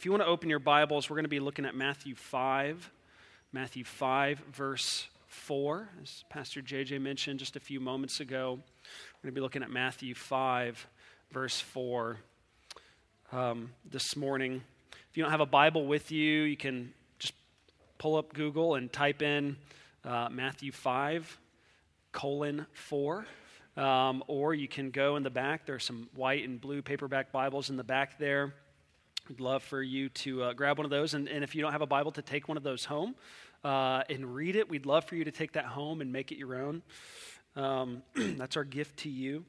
if you want to open your Bibles, we're going to be looking at Matthew 5, Matthew 5, verse 4. As Pastor JJ mentioned just a few moments ago, we're going to be looking at Matthew 5, verse 4 um, this morning. If you don't have a Bible with you, you can just pull up Google and type in uh, Matthew 5, colon 4. Um, or you can go in the back. There are some white and blue paperback Bibles in the back there. We'd love for you to uh, grab one of those. And, and, if you don't have a Bible, to take one of those home uh, and read it. We'd love for you to take that home and make it your own. Um, that's our gift to you.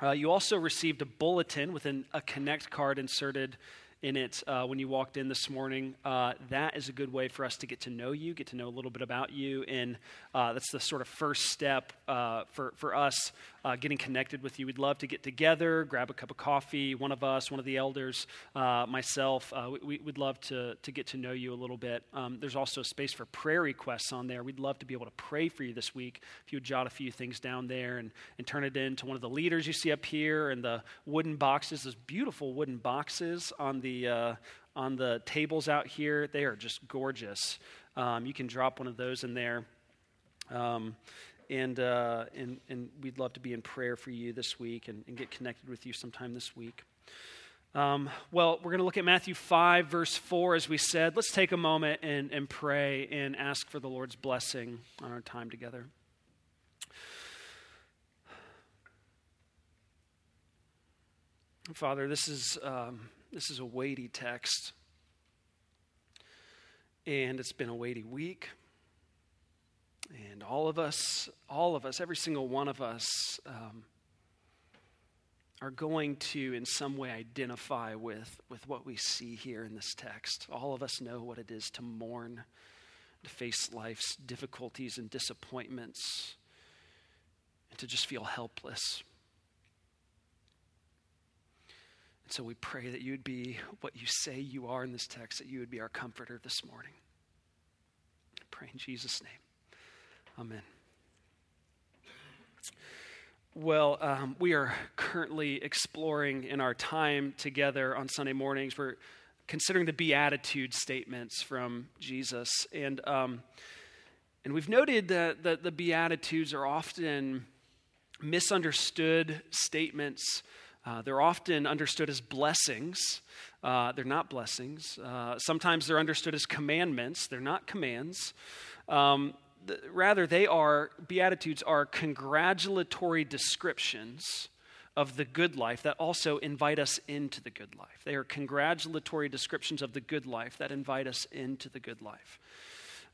Uh, you also received a bulletin with an, a Connect card inserted in it uh, when you walked in this morning. Uh, that is a good way for us to get to know you, get to know a little bit about you, and uh, that's the sort of first step uh, for, for us uh, getting connected with you. We'd love to get together, grab a cup of coffee, one of us, one of the elders, uh, myself. we, would love to, to get to know you a little bit. Um, there's also space for prayer requests on there. We'd love to be able to pray for you this week. If you would jot a few things down there and, and turn it in to one of the leaders you see up here and the wooden boxes, those beautiful wooden boxes on the uh, on the tables out here. They are just gorgeous. Um, you can drop one of those in there. Um, and, uh, and, and we'd love to be in prayer for you this week and, and get connected with you sometime this week. Um, well, we're going to look at Matthew 5, verse 4, as we said. Let's take a moment and, and pray and ask for the Lord's blessing on our time together. Father, this is um, this is a weighty text. And it's been a weighty week. And all of us, all of us, every single one of us, um, are going to, in some way, identify with, with what we see here in this text. All of us know what it is to mourn, to face life's difficulties and disappointments, and to just feel helpless. And so we pray that you would be what you say you are in this text, that you would be our comforter this morning. I pray in Jesus' name. Amen. Well, um, we are currently exploring in our time together on Sunday mornings. We're considering the Beatitude statements from Jesus. And, um, and we've noted that, that the Beatitudes are often misunderstood statements uh, they're often understood as blessings. Uh, they're not blessings. Uh, sometimes they're understood as commandments. They're not commands. Um, the, rather, they are, Beatitudes are congratulatory descriptions of the good life that also invite us into the good life. They are congratulatory descriptions of the good life that invite us into the good life.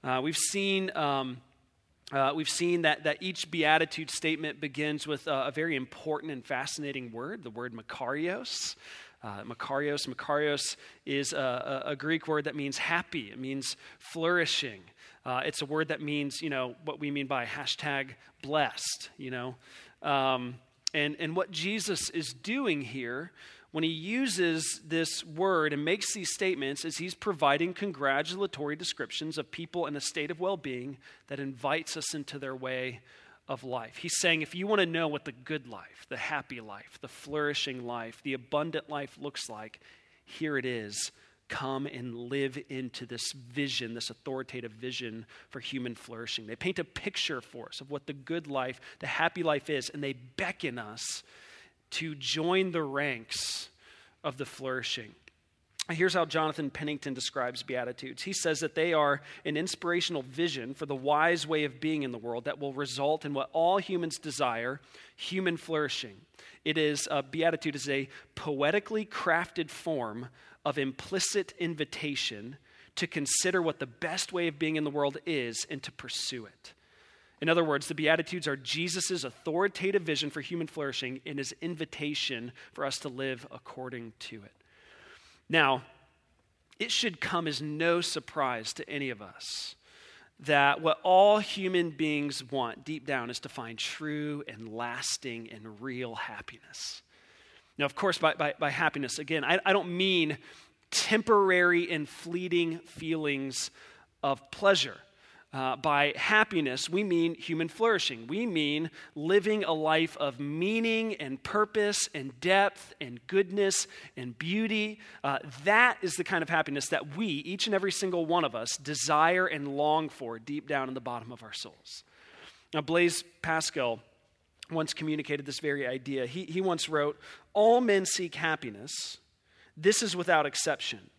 Uh, we've seen. Um, uh, we've seen that, that each beatitude statement begins with a, very important and fascinating word, the word makarios. Uh, makarios. Makarios is a, a, Greek word that means happy. It means flourishing. Uh, it's a word that means, you know, what we mean by hashtag blessed, you know. Um, and, and what Jesus is doing here when he uses this word and makes these statements is he's providing congratulatory descriptions of people in a state of well-being that invites us into their way of life. He's saying if you want to know what the good life, the happy life, the flourishing life, the abundant life looks like, here it is. Come and live into this vision, this authoritative vision for human flourishing. They paint a picture for us of what the good life, the happy life is, and they beckon us to join the ranks of the flourishing. Here's how Jonathan Pennington describes Beatitudes. He says that they are an inspirational vision for the wise way of being in the world that will result in what all humans desire human flourishing. It is, uh, Beatitude is a poetically crafted form of implicit invitation to consider what the best way of being in the world is and to pursue it. In other words, the Beatitudes are Jesus' authoritative vision for human flourishing and his invitation for us to live according to it. Now, it should come as no surprise to any of us that what all human beings want deep down is to find true and lasting and real happiness. Now, of course, by, by, by happiness, again, I, I don't mean temporary and fleeting feelings of pleasure. Uh, by happiness, we mean human flourishing. We mean living a life of meaning and purpose and depth and goodness and beauty. Uh, that is the kind of happiness that we, each and every single one of us, desire and long for deep down in the bottom of our souls. Now, Blaise Pascal once communicated this very idea. He, he once wrote, All men seek happiness. This is without exception.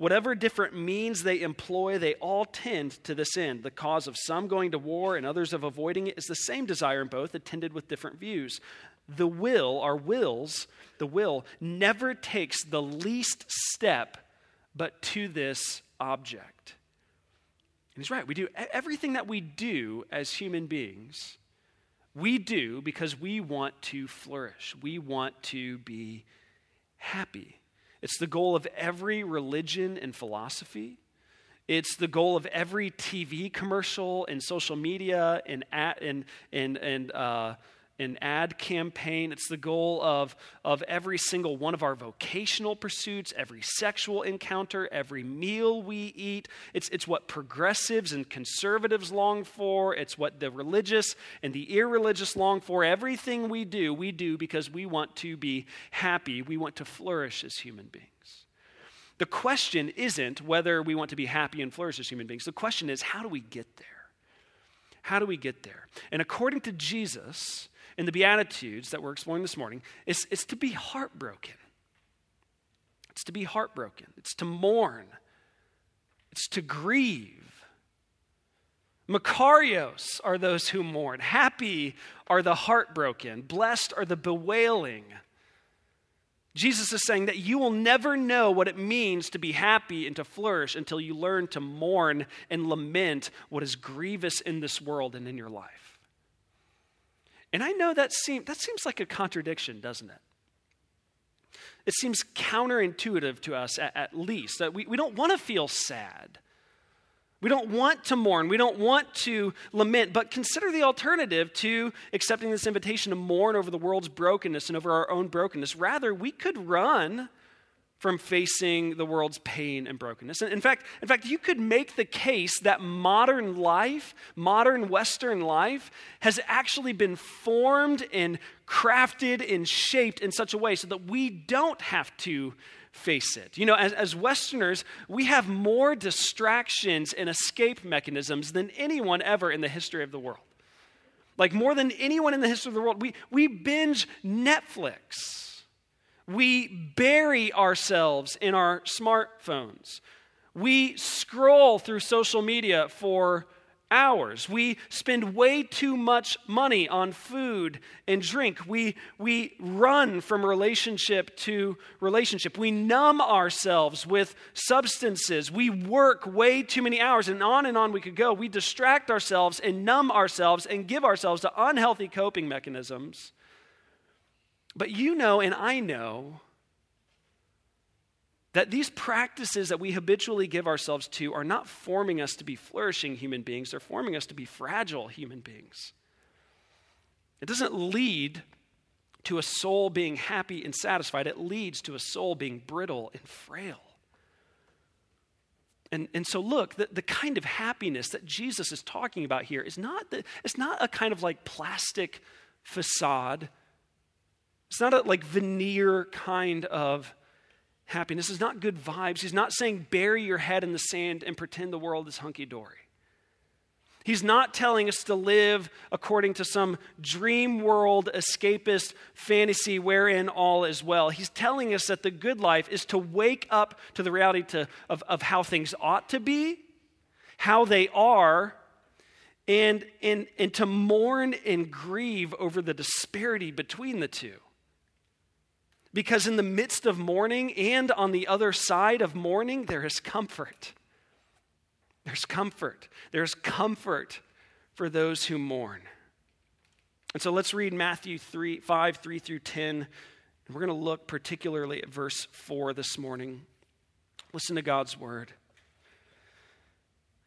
Whatever different means they employ, they all tend to this end. The cause of some going to war and others of avoiding it is the same desire in both, attended with different views. The will, our wills, the will, never takes the least step but to this object. And he's right. We do everything that we do as human beings, we do because we want to flourish. We want to be happy. It's the goal of every religion and philosophy. It's the goal of every TV commercial and social media and, and, and, and uh, an ad campaign. It's the goal of, of every single one of our vocational pursuits, every sexual encounter, every meal we eat. It's, it's what progressives and conservatives long for. It's what the religious and the irreligious long for. Everything we do, we do because we want to be happy. We want to flourish as human beings. The question isn't whether we want to be happy and flourish as human beings. The question is, how do we get there? How do we get there? And according to Jesus, in the Beatitudes that we're exploring this morning is, is to be heartbroken. It's to be heartbroken. It's to mourn. It's to grieve. Makarios are those who mourn. Happy are the heartbroken. Blessed are the bewailing. Jesus is saying that you will never know what it means to be happy and to flourish until you learn to mourn and lament what is grievous in this world and in your life. And I know that, seem, that seems like a contradiction, doesn't it? It seems counterintuitive to us, at, at least, that we, we don't want to feel sad. We don't want to mourn. We don't want to lament. But consider the alternative to accepting this invitation to mourn over the world's brokenness and over our own brokenness. Rather, we could run from facing the world's pain and brokenness. In fact, in fact, you could make the case that modern life, modern Western life, has actually been formed and crafted and shaped in such a way so that we don't have to face it. You know, as, as Westerners, we have more distractions and escape mechanisms than anyone ever in the history of the world. Like more than anyone in the history of the world, we, we binge Netflix we bury ourselves in our smartphones. We scroll through social media for hours. We spend way too much money on food and drink. We, we run from relationship to relationship. We numb ourselves with substances. We work way too many hours, and on and on we could go. We distract ourselves and numb ourselves and give ourselves to unhealthy coping mechanisms but you know, and I know, that these practices that we habitually give ourselves to are not forming us to be flourishing human beings, they're forming us to be fragile human beings. It doesn't lead to a soul being happy and satisfied, it leads to a soul being brittle and frail. And, and so, look, the, the kind of happiness that Jesus is talking about here is not, the, it's not a kind of like plastic facade it's not a like veneer kind of happiness. It's not good vibes. He's not saying bury your head in the sand and pretend the world is hunky dory. He's not telling us to live according to some dream world escapist fantasy wherein all is well. He's telling us that the good life is to wake up to the reality to, of, of how things ought to be, how they are, and, and, and to mourn and grieve over the disparity between the two. Because in the midst of mourning and on the other side of mourning, there is comfort. There's comfort. There's comfort for those who mourn. And so let's read Matthew 3, 5, 3 through 10. And we're going to look particularly at verse 4 this morning. Listen to God's word.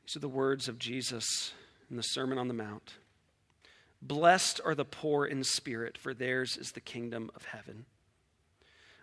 These are the words of Jesus in the Sermon on the Mount. Blessed are the poor in spirit, for theirs is the kingdom of heaven.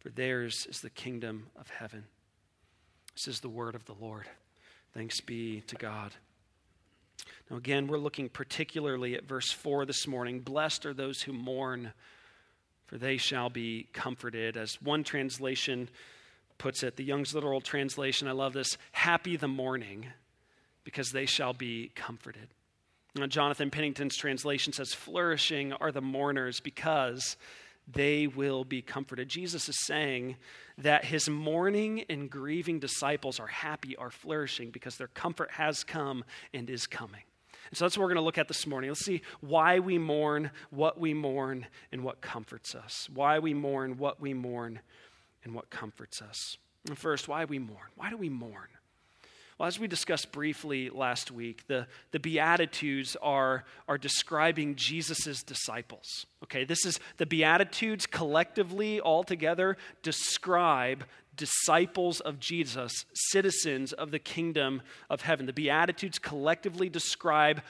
for theirs is the kingdom of heaven. This is the word of the Lord. Thanks be to God. Now, again, we're looking particularly at verse 4 this morning. Blessed are those who mourn, for they shall be comforted. As one translation puts it, the Young's Literal Translation, I love this happy the mourning, because they shall be comforted. Now, Jonathan Pennington's translation says, flourishing are the mourners because they will be comforted. Jesus is saying that his mourning and grieving disciples are happy, are flourishing because their comfort has come and is coming. And so that's what we're going to look at this morning. Let's see why we mourn, what we mourn, and what comforts us. Why we mourn, what we mourn, and what comforts us. And first, why we mourn. Why do we mourn? Well, as we discussed briefly last week, the, the Beatitudes are, are describing Jesus' disciples. Okay, this is the Beatitudes collectively, all together, describe disciples of Jesus, citizens of the kingdom of heaven. The Beatitudes collectively describe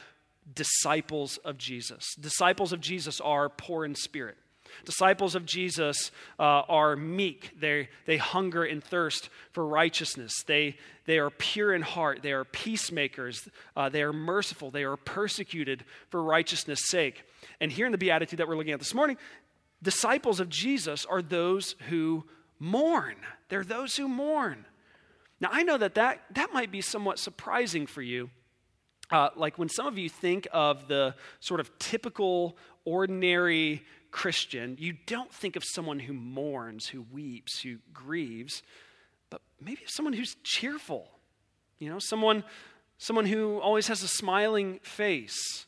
disciples of Jesus. Disciples of Jesus are poor in spirit. Disciples of Jesus uh, are meek. They, they hunger and thirst for righteousness. They, they are pure in heart. They are peacemakers. Uh, they are merciful. They are persecuted for righteousness' sake. And here in the Beatitude that we're looking at this morning, disciples of Jesus are those who mourn. They're those who mourn. Now, I know that that, that might be somewhat surprising for you. Uh, like when some of you think of the sort of typical, ordinary Christian, you don't think of someone who mourns, who weeps, who grieves, but maybe someone who's cheerful. You know, someone, someone who always has a smiling face.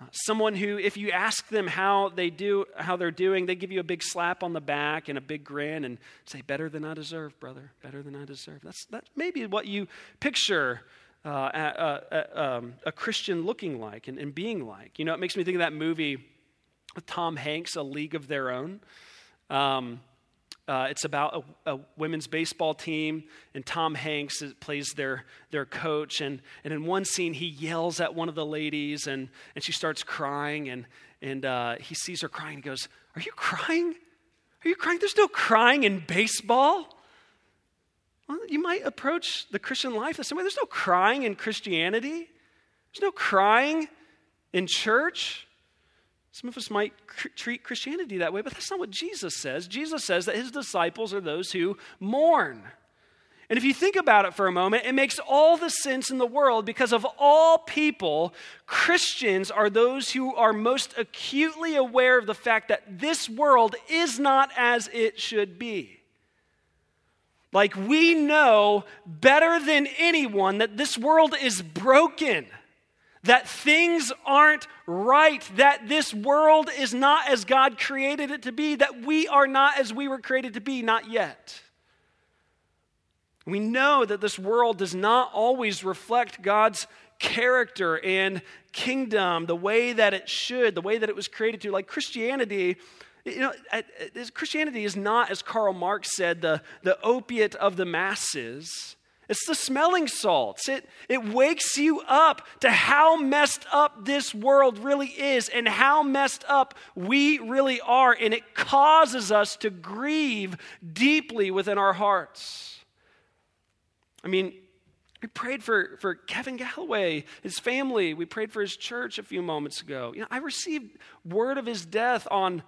Uh, someone who, if you ask them how they do, how they're doing, they give you a big slap on the back and a big grin and say, "Better than I deserve, brother. Better than I deserve." That's that maybe what you picture uh, a, a, um, a, Christian looking like and, and being like. You know, it makes me think of that movie with Tom Hanks, A League of Their Own. Um, uh, it's about a, a, women's baseball team, and Tom Hanks plays their, their coach. And, and in one scene, he yells at one of the ladies, and, and she starts crying. And, and uh, he sees her crying. He goes, Are you crying? Are you crying? There's no crying in baseball. Well, you might approach the Christian life the same way. There's no crying in Christianity, there's no crying in church. Some of us might cr- treat Christianity that way, but that's not what Jesus says. Jesus says that his disciples are those who mourn. And if you think about it for a moment, it makes all the sense in the world because of all people, Christians are those who are most acutely aware of the fact that this world is not as it should be. Like we know better than anyone that this world is broken that things aren't right, that this world is not as God created it to be, that we are not as we were created to be, not yet. We know that this world does not always reflect God's character and kingdom the way that it should, the way that it was created to. Like Christianity, you know, Christianity is not, as Karl Marx said, the, the opiate of the masses. It's the smelling salts. It, it wakes you up to how messed up this world really is and how messed up we really are. And it causes us to grieve deeply within our hearts. I mean, we prayed for, for Kevin Galloway, his family. We prayed for his church a few moments ago. You know, I received word of his death on,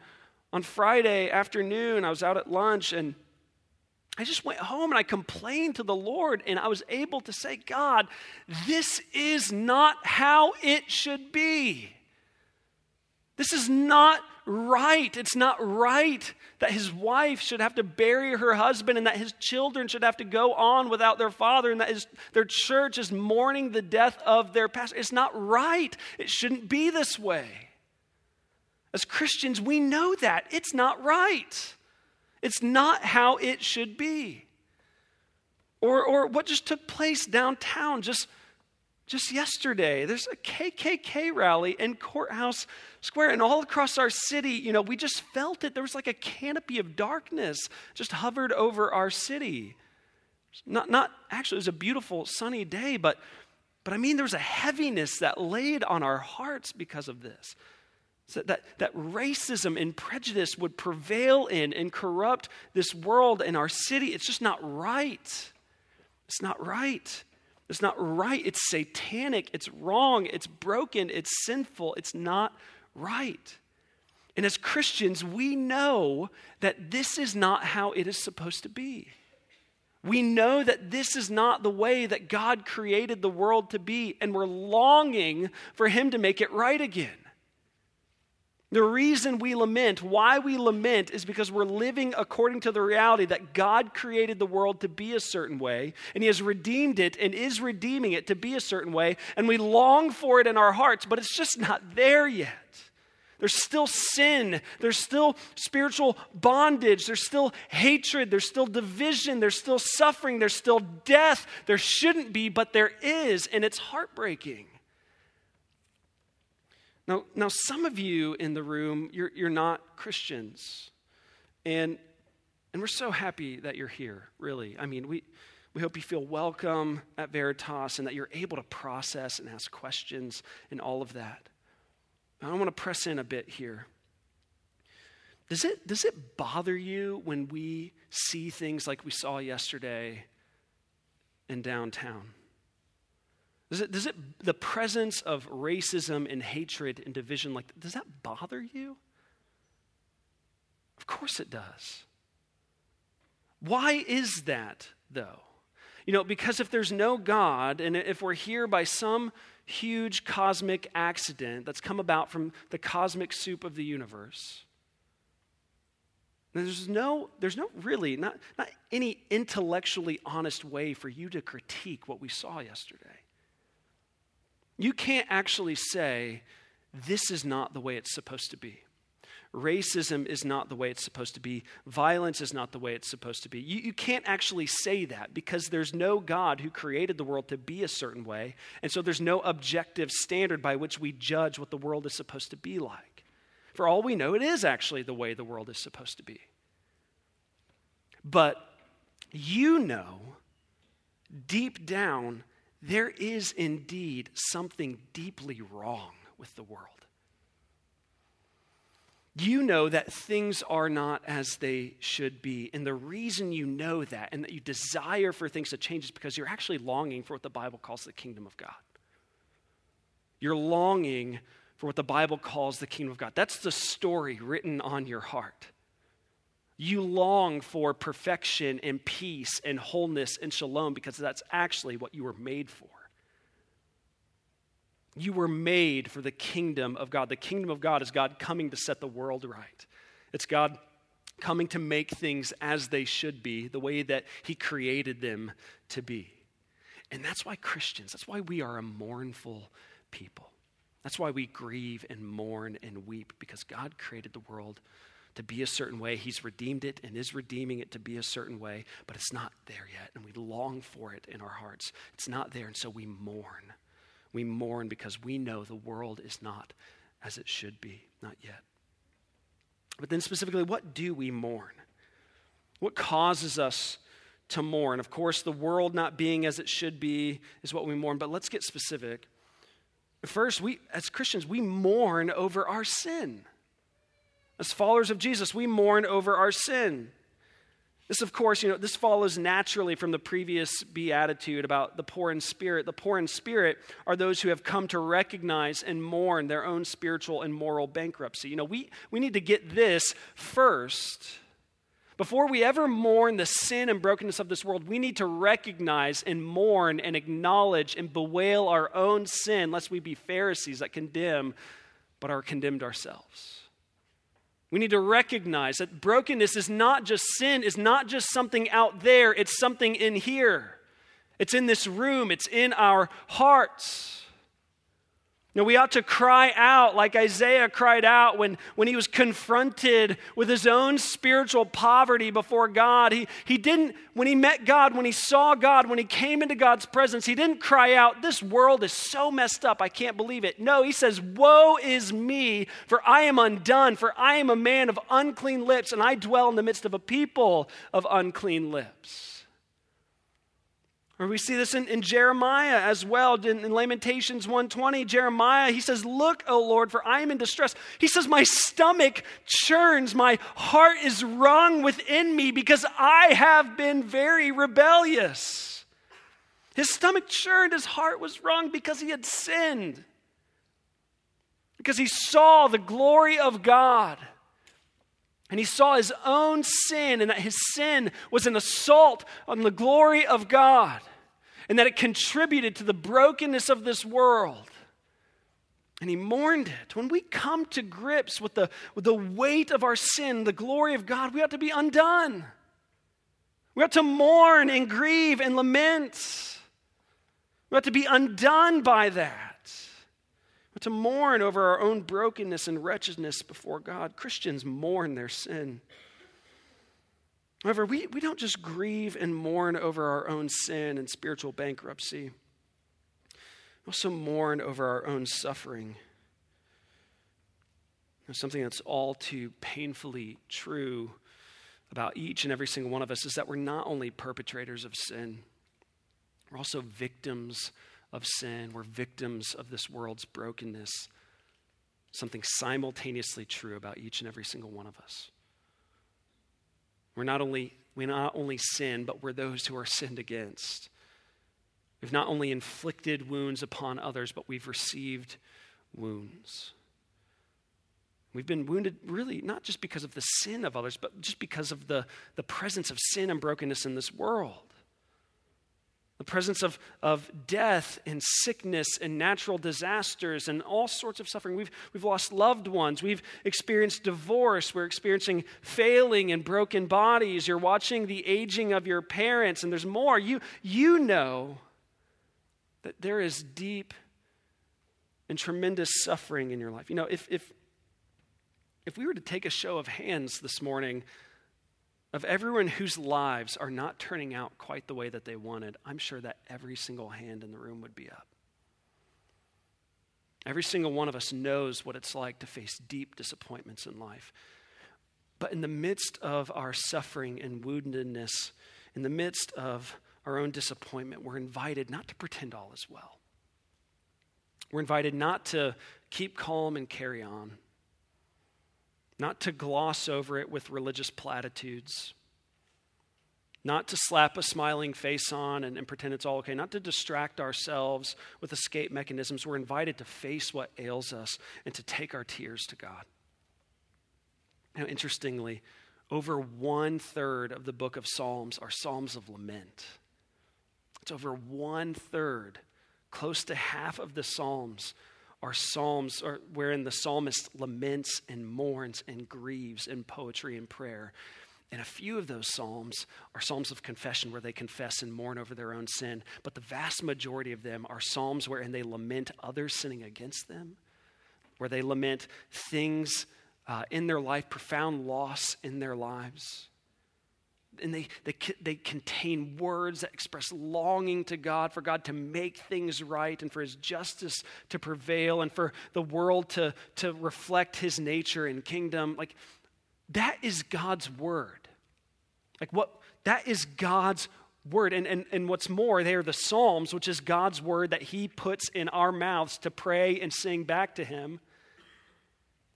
on Friday afternoon. I was out at lunch and I just went home and I complained to the Lord, and I was able to say, God, this is not how it should be. This is not right. It's not right that his wife should have to bury her husband and that his children should have to go on without their father and that his, their church is mourning the death of their pastor. It's not right. It shouldn't be this way. As Christians, we know that. It's not right. It's not how it should be. Or, or what just took place downtown just, just yesterday. There's a KKK rally in Courthouse Square, and all across our city, you know, we just felt it. There was like a canopy of darkness just hovered over our city. Not, not actually, it was a beautiful sunny day, but, but I mean, there was a heaviness that laid on our hearts because of this. So that, that racism and prejudice would prevail in and corrupt this world and our city. It's just not right. It's not right. It's not right. It's satanic. It's wrong. It's broken. It's sinful. It's not right. And as Christians, we know that this is not how it is supposed to be. We know that this is not the way that God created the world to be, and we're longing for Him to make it right again. The reason we lament, why we lament, is because we're living according to the reality that God created the world to be a certain way, and He has redeemed it and is redeeming it to be a certain way, and we long for it in our hearts, but it's just not there yet. There's still sin. There's still spiritual bondage. There's still hatred. There's still division. There's still suffering. There's still death. There shouldn't be, but there is, and it's heartbreaking. Now, now some of you in the room, you're, you're not Christians. And, and we're so happy that you're here, really. I mean, we, we hope you feel welcome at Veritas and that you're able to process and ask questions and all of that. I want to press in a bit here. Does it, does it bother you when we see things like we saw yesterday in downtown? Does it, does it, the presence of racism and hatred and division, like, does that bother you? Of course it does. Why is that, though? You know, because if there's no God, and if we're here by some huge cosmic accident that's come about from the cosmic soup of the universe, there's no, there's no really, not, not any intellectually honest way for you to critique what we saw yesterday. You can't actually say, this is not the way it's supposed to be. Racism is not the way it's supposed to be. Violence is not the way it's supposed to be. You, you can't actually say that because there's no God who created the world to be a certain way. And so there's no objective standard by which we judge what the world is supposed to be like. For all we know, it is actually the way the world is supposed to be. But you know, deep down, there is indeed something deeply wrong with the world. You know that things are not as they should be. And the reason you know that and that you desire for things to change is because you're actually longing for what the Bible calls the kingdom of God. You're longing for what the Bible calls the kingdom of God. That's the story written on your heart. You long for perfection and peace and wholeness and shalom because that's actually what you were made for. You were made for the kingdom of God. The kingdom of God is God coming to set the world right. It's God coming to make things as they should be, the way that He created them to be. And that's why Christians, that's why we are a mournful people. That's why we grieve and mourn and weep, because God created the world to be a certain way. He's redeemed it and is redeeming it to be a certain way, but it's not there yet. And we long for it in our hearts. It's not there, and so we mourn. We mourn because we know the world is not as it should be, not yet. But then, specifically, what do we mourn? What causes us to mourn? Of course, the world not being as it should be is what we mourn, but let's get specific. First, we, as Christians, we mourn over our sin. As followers of Jesus, we mourn over our sin. This, of course, you know, this follows naturally from the previous beatitude about the poor in spirit. The poor in spirit are those who have come to recognize and mourn their own spiritual and moral bankruptcy. You know, we, we need to get this first. Before we ever mourn the sin and brokenness of this world, we need to recognize and mourn and acknowledge and bewail our own sin, lest we be Pharisees that condemn but are condemned ourselves. We need to recognize that brokenness is not just sin, is not just something out there, it's something in here. It's in this room, it's in our hearts. Now, we ought to cry out like Isaiah cried out when, when he was confronted with his own spiritual poverty before God. He, he didn't, when he met God, when he saw God, when he came into God's presence, he didn't cry out, This world is so messed up, I can't believe it. No, he says, Woe is me, for I am undone, for I am a man of unclean lips, and I dwell in the midst of a people of unclean lips. Or we see this in, in Jeremiah as well. In, in Lamentations 120, Jeremiah, he says, Look, O Lord, for I am in distress. He says, My stomach churns, my heart is wrung within me because I have been very rebellious. His stomach churned, his heart was wrung because he had sinned. Because he saw the glory of God. And he saw his own sin, and that his sin was an assault on the glory of God and that it contributed to the brokenness of this world. And he mourned it. When we come to grips with the, with the weight of our sin, the glory of God, we ought to be undone. We ought to mourn and grieve and lament. We ought to be undone by that. We ought to mourn over our own brokenness and wretchedness before God. Christians mourn their sin. However, we, we don't just grieve and mourn over our own sin and spiritual bankruptcy, we also mourn over our own suffering. something that's all too painfully true about each and every single one of us is that we're not only perpetrators of sin, we're also victims of sin. We're victims of this world's brokenness. Something simultaneously true about each and every single one of us. We're not only, we not only sin, but we're those who are sinned against. We've not only inflicted wounds upon others, but we've received wounds. We've been wounded really not just because of the sin of others, but just because of the, the presence of sin and brokenness in this world the presence of, of death and sickness and natural disasters and all sorts of suffering. We've, we've lost loved ones. We've experienced divorce. We're experiencing failing and broken bodies. You're watching the aging of your parents, and there's more. You, you know that there is deep and tremendous suffering in your life. You know, if, if, if we were to take a show of hands this morning, of everyone whose lives are not turning out quite the way that they wanted, I'm sure that every single hand in the room would be up. Every single one of us knows what it's like to face deep disappointments in life. But in the midst of our suffering and woundedness, in the midst of our own disappointment, we're invited not to pretend all is well. We're invited not to keep calm and carry on not to gloss over it with religious platitudes, not to slap a smiling face on and, and, pretend it's all okay, not to distract ourselves with escape mechanisms. We're invited to face what ails us and to take our tears to God. Now, interestingly, over one third of the book of Psalms are Psalms of lament. It's over one third, close to half of the Psalms are psalms or wherein the psalmist laments and mourns and grieves in poetry and prayer. And a few of those psalms are psalms of confession where they confess and mourn over their own sin. But the vast majority of them are psalms wherein they lament others sinning against them, where they lament things uh, in their life, profound loss in their lives and they, they, they contain words that express longing to God, for God to make things right, and for His justice to prevail, and for the world to, to reflect His nature and kingdom. Like, that is God's word. Like, what? That is God's word. And, and, and what's more, they are the Psalms, which is God's word that He puts in our mouths to pray and sing back to Him.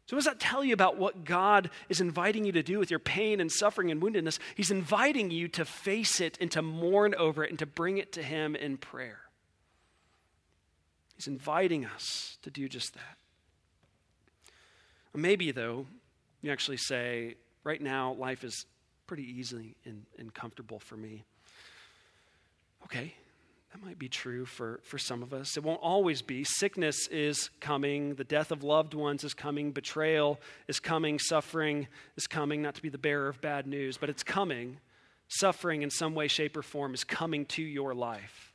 So, what does that tell you about what God is inviting you to do with your pain and suffering and woundedness? He's inviting you to face it and to mourn over it and to bring it to Him in prayer. He's inviting us to do just that. Maybe, though, you actually say, right now, life is pretty easy and, and comfortable for me. Okay, that might be true for, for some of us. It won't always be. Sickness is coming, the death of loved ones is coming, betrayal is coming, suffering is coming, not to be the bearer of bad news, but it's coming. Suffering in some way, shape, or form is coming to your life.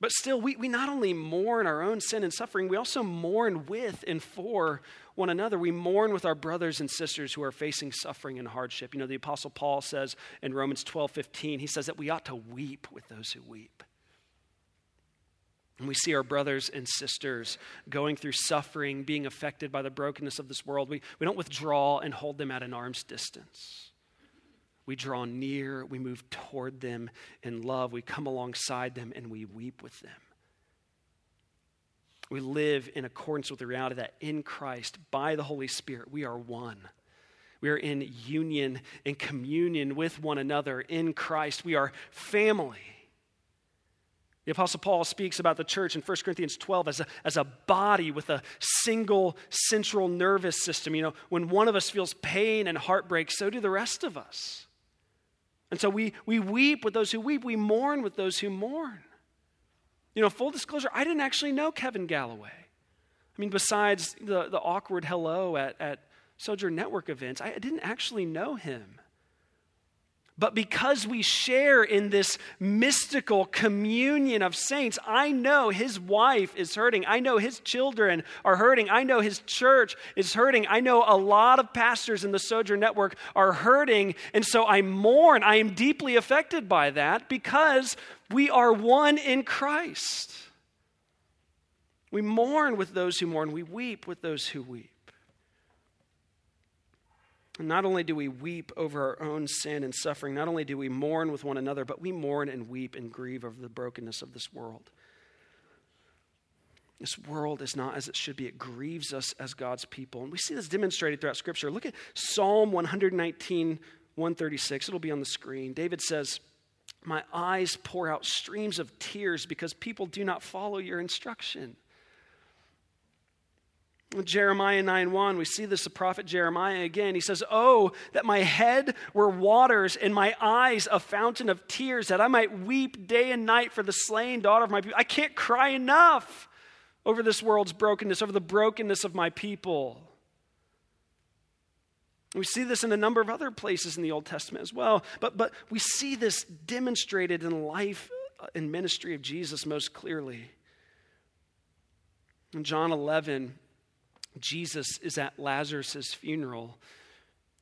But still, we, we not only mourn our own sin and suffering, we also mourn with and for one another. We mourn with our brothers and sisters who are facing suffering and hardship. You know, the Apostle Paul says in Romans 12 15, he says that we ought to weep with those who weep. And we see our brothers and sisters going through suffering, being affected by the brokenness of this world. We, we don't withdraw and hold them at an arm's distance. We draw near, we move toward them in love, we come alongside them, and we weep with them. We live in accordance with the reality that in Christ, by the Holy Spirit, we are one. We are in union and communion with one another in Christ. We are family. The Apostle Paul speaks about the church in 1 Corinthians 12 as a, as a body with a single central nervous system. You know, when one of us feels pain and heartbreak, so do the rest of us. And so we, we weep with those who weep, we mourn with those who mourn. You know, full disclosure, I didn't actually know Kevin Galloway. I mean, besides the, the awkward hello at, at Sojourn Network events, I didn't actually know him. But because we share in this mystical communion of saints, I know his wife is hurting. I know his children are hurting. I know his church is hurting. I know a lot of pastors in the Sojourn Network are hurting. And so I mourn. I am deeply affected by that because we are one in Christ. We mourn with those who mourn, we weep with those who weep. And not only do we weep over our own sin and suffering, not only do we mourn with one another, but we mourn and weep and grieve over the brokenness of this world. This world is not as it should be. It grieves us as God's people. And we see this demonstrated throughout Scripture. Look at Psalm 119, 136. It'll be on the screen. David says, My eyes pour out streams of tears because people do not follow your instruction. Jeremiah 9 1, we see this, the prophet Jeremiah again. He says, Oh, that my head were waters and my eyes a fountain of tears, that I might weep day and night for the slain daughter of my people. I can't cry enough over this world's brokenness, over the brokenness of my people. We see this in a number of other places in the Old Testament as well. But, but we see this demonstrated in life uh, and ministry of Jesus most clearly. In John 11, Jesus is at Lazarus' funeral,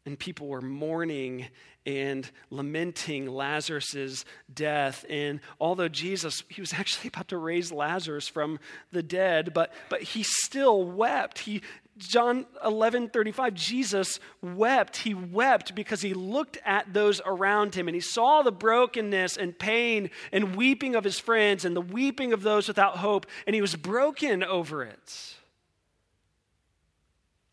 and people were mourning and lamenting Lazarus' death. And although Jesus, he was actually about to raise Lazarus from the dead, but, but he still wept. He, John 11 35, Jesus wept. He wept because he looked at those around him and he saw the brokenness and pain and weeping of his friends and the weeping of those without hope, and he was broken over it.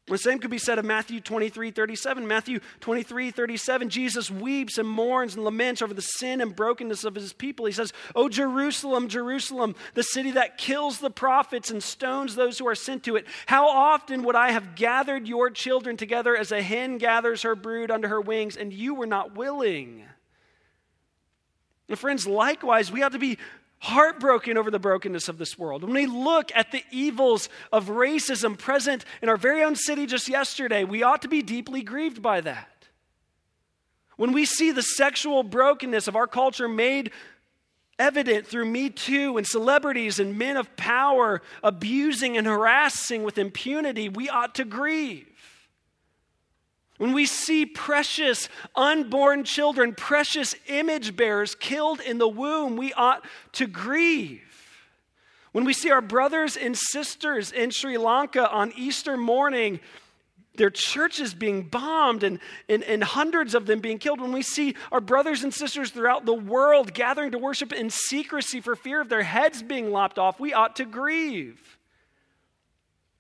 The same could be said of Matthew 23, 37. Matthew 23, 37, Jesus weeps and mourns and laments over the sin and brokenness of his people. He says, Oh, Jerusalem, Jerusalem, the city that kills the prophets and stones those who are sent to it. How often would I have gathered your children together as a hen gathers her brood under her wings, and you were not willing? And friends, likewise, we ought to be heartbroken over the brokenness of this world. When we look at the evils of racism present in our very own city just yesterday, we ought to be deeply grieved by that. When we see the sexual brokenness of our culture made evident through Me Too and celebrities and men of power abusing and harassing with impunity, we ought to grieve. When we see precious unborn children, precious image bearers killed in the womb, we ought to grieve. When we see our brothers and sisters in Sri Lanka on Easter morning, their churches being bombed and, and, and, hundreds of them being killed, when we see our brothers and sisters throughout the world gathering to worship in secrecy for fear of their heads being lopped off, we ought to grieve.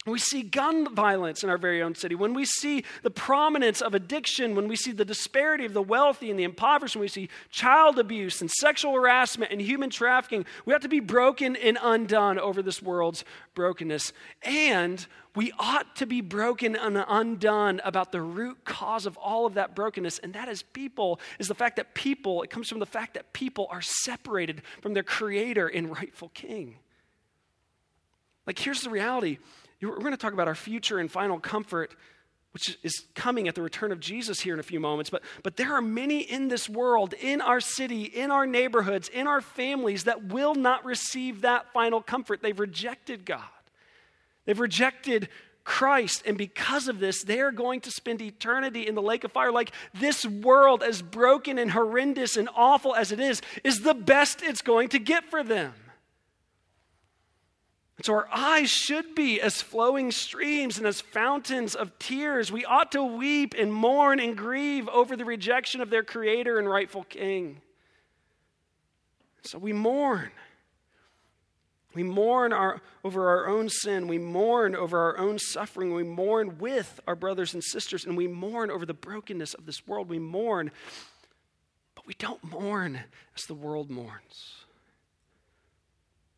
We see gun violence in our very own city. When we see the prominence of addiction, when we see the disparity of the wealthy and the impoverished, when we see child abuse and sexual harassment and human trafficking, we have to be broken and undone over this world's brokenness. And we ought to be broken and undone about the root cause of all of that brokenness. And that is people, is the fact that people, it comes from the fact that people are separated from their creator and rightful king. Like, here's the reality we're going to talk about our future and final comfort which is coming at the return of Jesus here in a few moments. But, but there are many in this world, in our city, in our neighborhoods, in our families that will not receive that final comfort. They've rejected God, they've rejected Christ. And because of this, they are going to spend eternity in the lake of fire. Like this world, as broken and horrendous and awful as it is, is the best it's going to get for them. And so our eyes should be as flowing streams and as fountains of tears. We ought to weep and mourn and grieve over the rejection of their creator and rightful king. So we mourn. We mourn our, over our own sin. We mourn over our own suffering. We mourn with our brothers and sisters, and we mourn over the brokenness of this world. We mourn, but we don't mourn as the world mourns.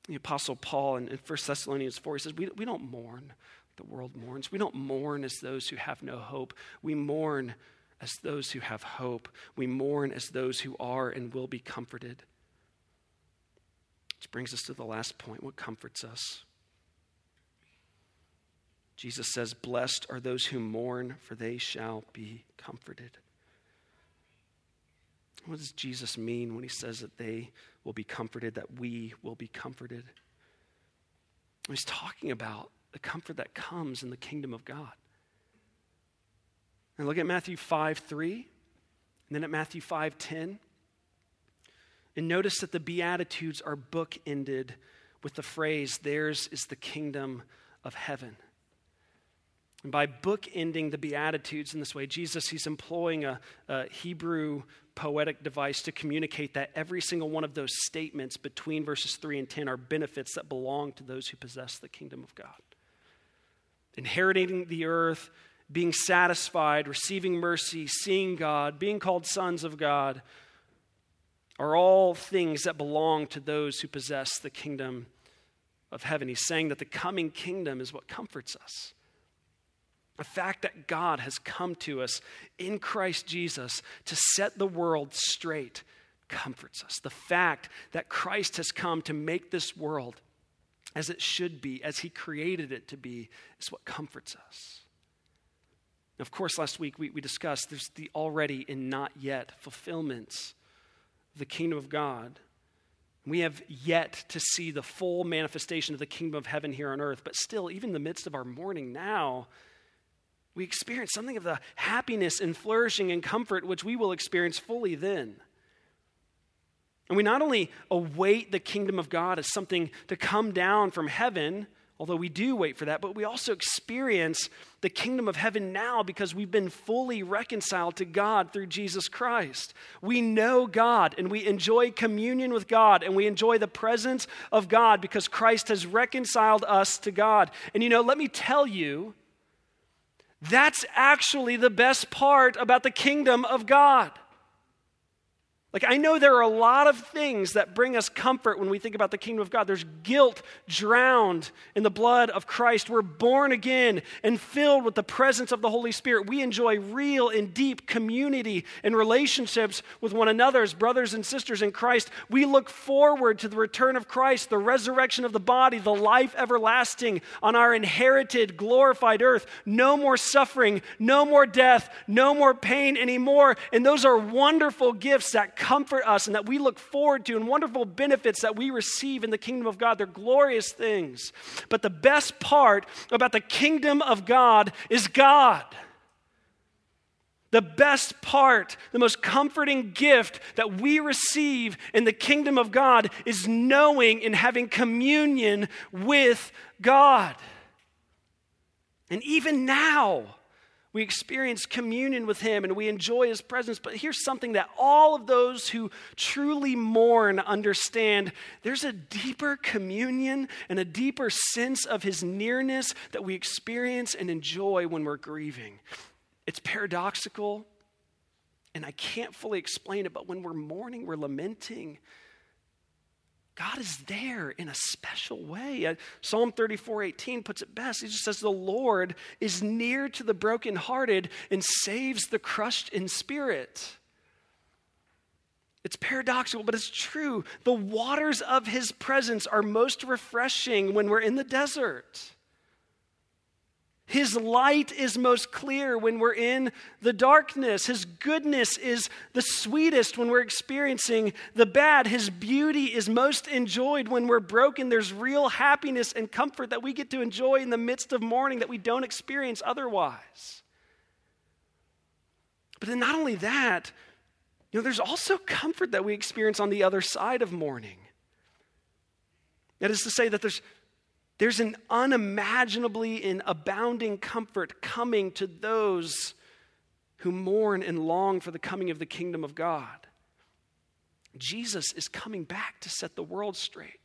The Apostle Paul in, in 1 Thessalonians 4, he says, we, we don't mourn the world mourns. We don't mourn as those who have no hope. We mourn as those who have hope. We mourn as those who are and will be comforted. Which brings us to the last point what comforts us? Jesus says, Blessed are those who mourn, for they shall be comforted. What does Jesus mean when he says that they will be comforted, that we will be comforted? He's talking about the comfort that comes in the kingdom of God. And look at Matthew 5 3, and then at Matthew 5 10. And notice that the Beatitudes are bookended with the phrase, Theirs is the kingdom of heaven. And by bookending the Beatitudes in this way, Jesus, he's employing a, a, Hebrew poetic device to communicate that every single one of those statements between verses 3 and 10 are benefits that belong to those who possess the kingdom of God. Inheriting the earth, being satisfied, receiving mercy, seeing God, being called sons of God are all things that belong to those who possess the kingdom of heaven. He's saying that the coming kingdom is what comforts us. The fact that God has come to us in Christ Jesus to set the world straight comforts us. The fact that Christ has come to make this world as it should be, as He created it to be, is what comforts us. of course, last week we, we discussed there's the already and not yet fulfillments of the kingdom of God. We have yet to see the full manifestation of the kingdom of heaven here on earth, but still, even in the midst of our mourning now, we experience something of the happiness and flourishing and comfort which we will experience fully then. And we not only await the kingdom of God as something to come down from heaven, although we do wait for that, but we also experience the kingdom of heaven now because we've been fully reconciled to God through Jesus Christ. We know God and we enjoy communion with God and we enjoy the presence of God because Christ has reconciled us to God. And you know, let me tell you, that's actually the best part about the kingdom of God. Like, I know there are a lot of things that bring us comfort when we think about the kingdom of God. There's guilt drowned in the blood of Christ. We're born again and filled with the presence of the Holy Spirit. We enjoy real and deep community and relationships with one another as brothers and sisters in Christ. We look forward to the return of Christ, the resurrection of the body, the life everlasting on our inherited, glorified earth. No more suffering, no more death, no more pain anymore. And those are wonderful gifts that comfort us and that we look forward to and wonderful benefits that we receive in the kingdom of God. They're glorious things. But the best part about the kingdom of God is God. The best part, the most comforting gift that we receive in the kingdom of God is knowing and having communion with God. And even now, we experience communion with Him and we enjoy His presence. But here's something that all of those who truly mourn understand there's a deeper communion and a deeper sense of His nearness that we experience and enjoy when we're grieving. It's paradoxical, and I can't fully explain it, but when we're mourning, we're lamenting. God is there in a special way. Uh, Psalm 34 18 puts it best. He just says, The Lord is near to the brokenhearted and saves the crushed in spirit. It's paradoxical, but it's true. The waters of his presence are most refreshing when we're in the desert. His light is most clear when we're in the darkness. His goodness is the sweetest when we're experiencing the bad. His beauty is most enjoyed when we're broken. There's real happiness and comfort that we get to enjoy in the midst of mourning that we don't experience otherwise. But then, not only that, you know, there's also comfort that we experience on the other side of mourning. That is to say, that there's there's an unimaginably and abounding comfort coming to those who mourn and long for the coming of the kingdom of God. Jesus is coming back to set the world straight.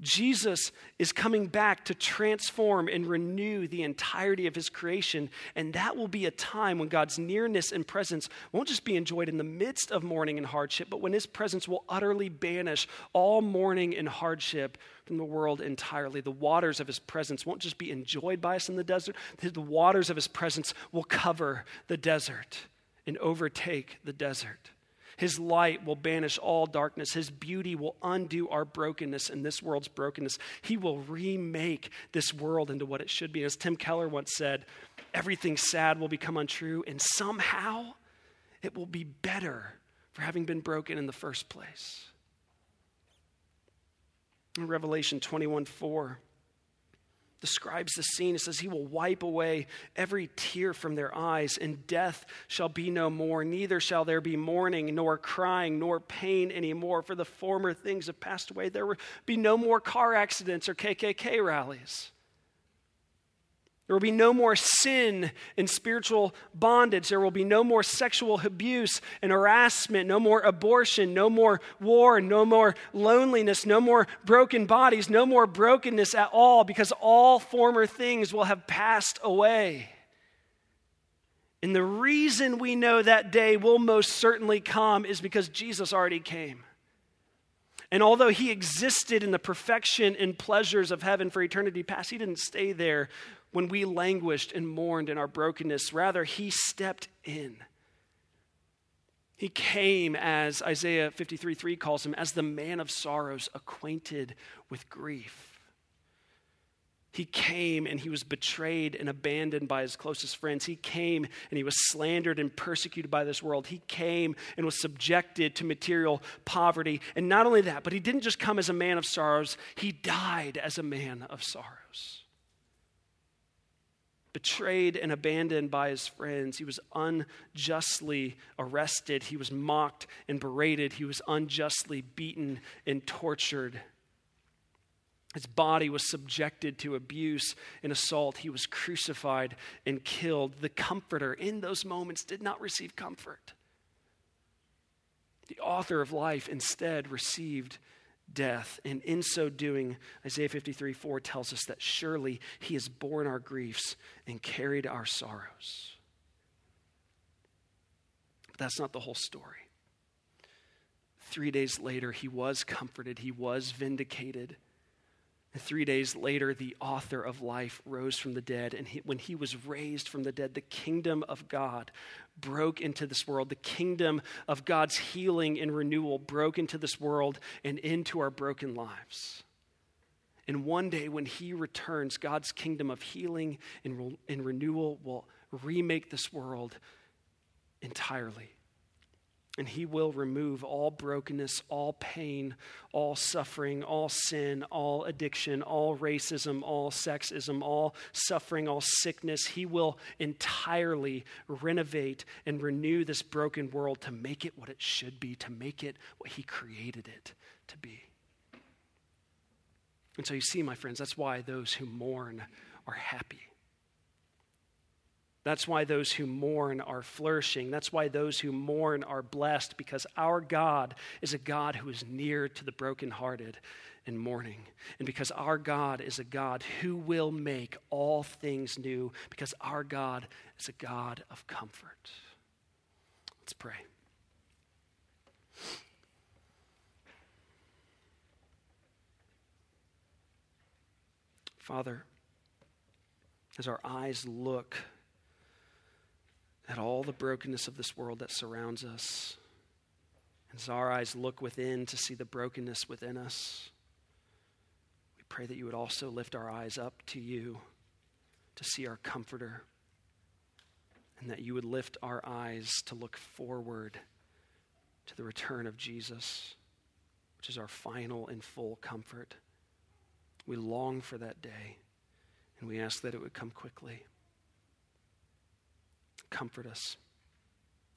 Jesus is coming back to transform and renew the entirety of his creation. And that will be a time when God's nearness and presence won't just be enjoyed in the midst of mourning and hardship, but when his presence will utterly banish all mourning and hardship from the world entirely. The waters of his presence won't just be enjoyed by us in the desert, the waters of his presence will cover the desert and overtake the desert. His light will banish all darkness. His beauty will undo our brokenness and this world's brokenness. He will remake this world into what it should be. As Tim Keller once said, everything sad will become untrue, and somehow it will be better for having been broken in the first place. In Revelation 21 4, describes the scene. It says, He will wipe away every tear from their eyes, and death shall be no more. Neither shall there be mourning, nor crying, nor pain anymore, for the former things have passed away. There will be no more car accidents or KKK rallies. There will be no more sin and spiritual bondage. There will be no more sexual abuse and harassment, no more abortion, no more war, no more loneliness, no more broken bodies, no more brokenness at all, because all former things will have passed away. And the reason we know that day will most certainly come is because Jesus already came. And although he existed in the perfection and pleasures of heaven for eternity past, he didn't stay there when we languished and mourned in our brokenness. Rather, he stepped in. He came as Isaiah 53 3 calls him, as the man of sorrows, acquainted with grief. He came and he was betrayed and abandoned by his closest friends. He came and he was slandered and persecuted by this world. He came and was subjected to material poverty. And not only that, but he didn't just come as a man of sorrows, he died as a man of sorrows betrayed and abandoned by his friends. He was unjustly arrested. He was mocked and berated. He was unjustly beaten and tortured. His body was subjected to abuse and assault. He was crucified and killed. The comforter in those moments did not receive comfort. The author of life instead received death. And in so doing, Isaiah 53 4 tells us that surely he has borne our griefs and carried our sorrows. But that's not the whole story. Three days later, he was comforted, he was vindicated. Three days later, the author of life rose from the dead. And he, when he was raised from the dead, the kingdom of God broke into this world. The kingdom of God's healing and renewal broke into this world and into our broken lives. And one day, when he returns, God's kingdom of healing and, and renewal will remake this world entirely. And he will remove all brokenness, all pain, all suffering, all sin, all addiction, all racism, all sexism, all suffering, all sickness. He will entirely renovate and renew this broken world to make it what it should be, to make it what he created it to be. And so you see, my friends, that's why those who mourn are happy. That's why those who mourn are flourishing. That's why those who mourn are blessed, because our God is a God who is near to the brokenhearted in mourning. And because our God is a God who will make all things new, because our God is a God of comfort. Let's pray. Father, as our eyes look at all the brokenness of this world that surrounds us. As our eyes look within to see the brokenness within us, we pray that you would also lift our eyes up to you, to see our Comforter, and that you would lift our eyes to look forward to the return of Jesus, which is our final and full comfort. We long for that day, and we ask that it would come quickly. Comfort us.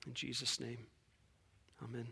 In Jesus' name, amen.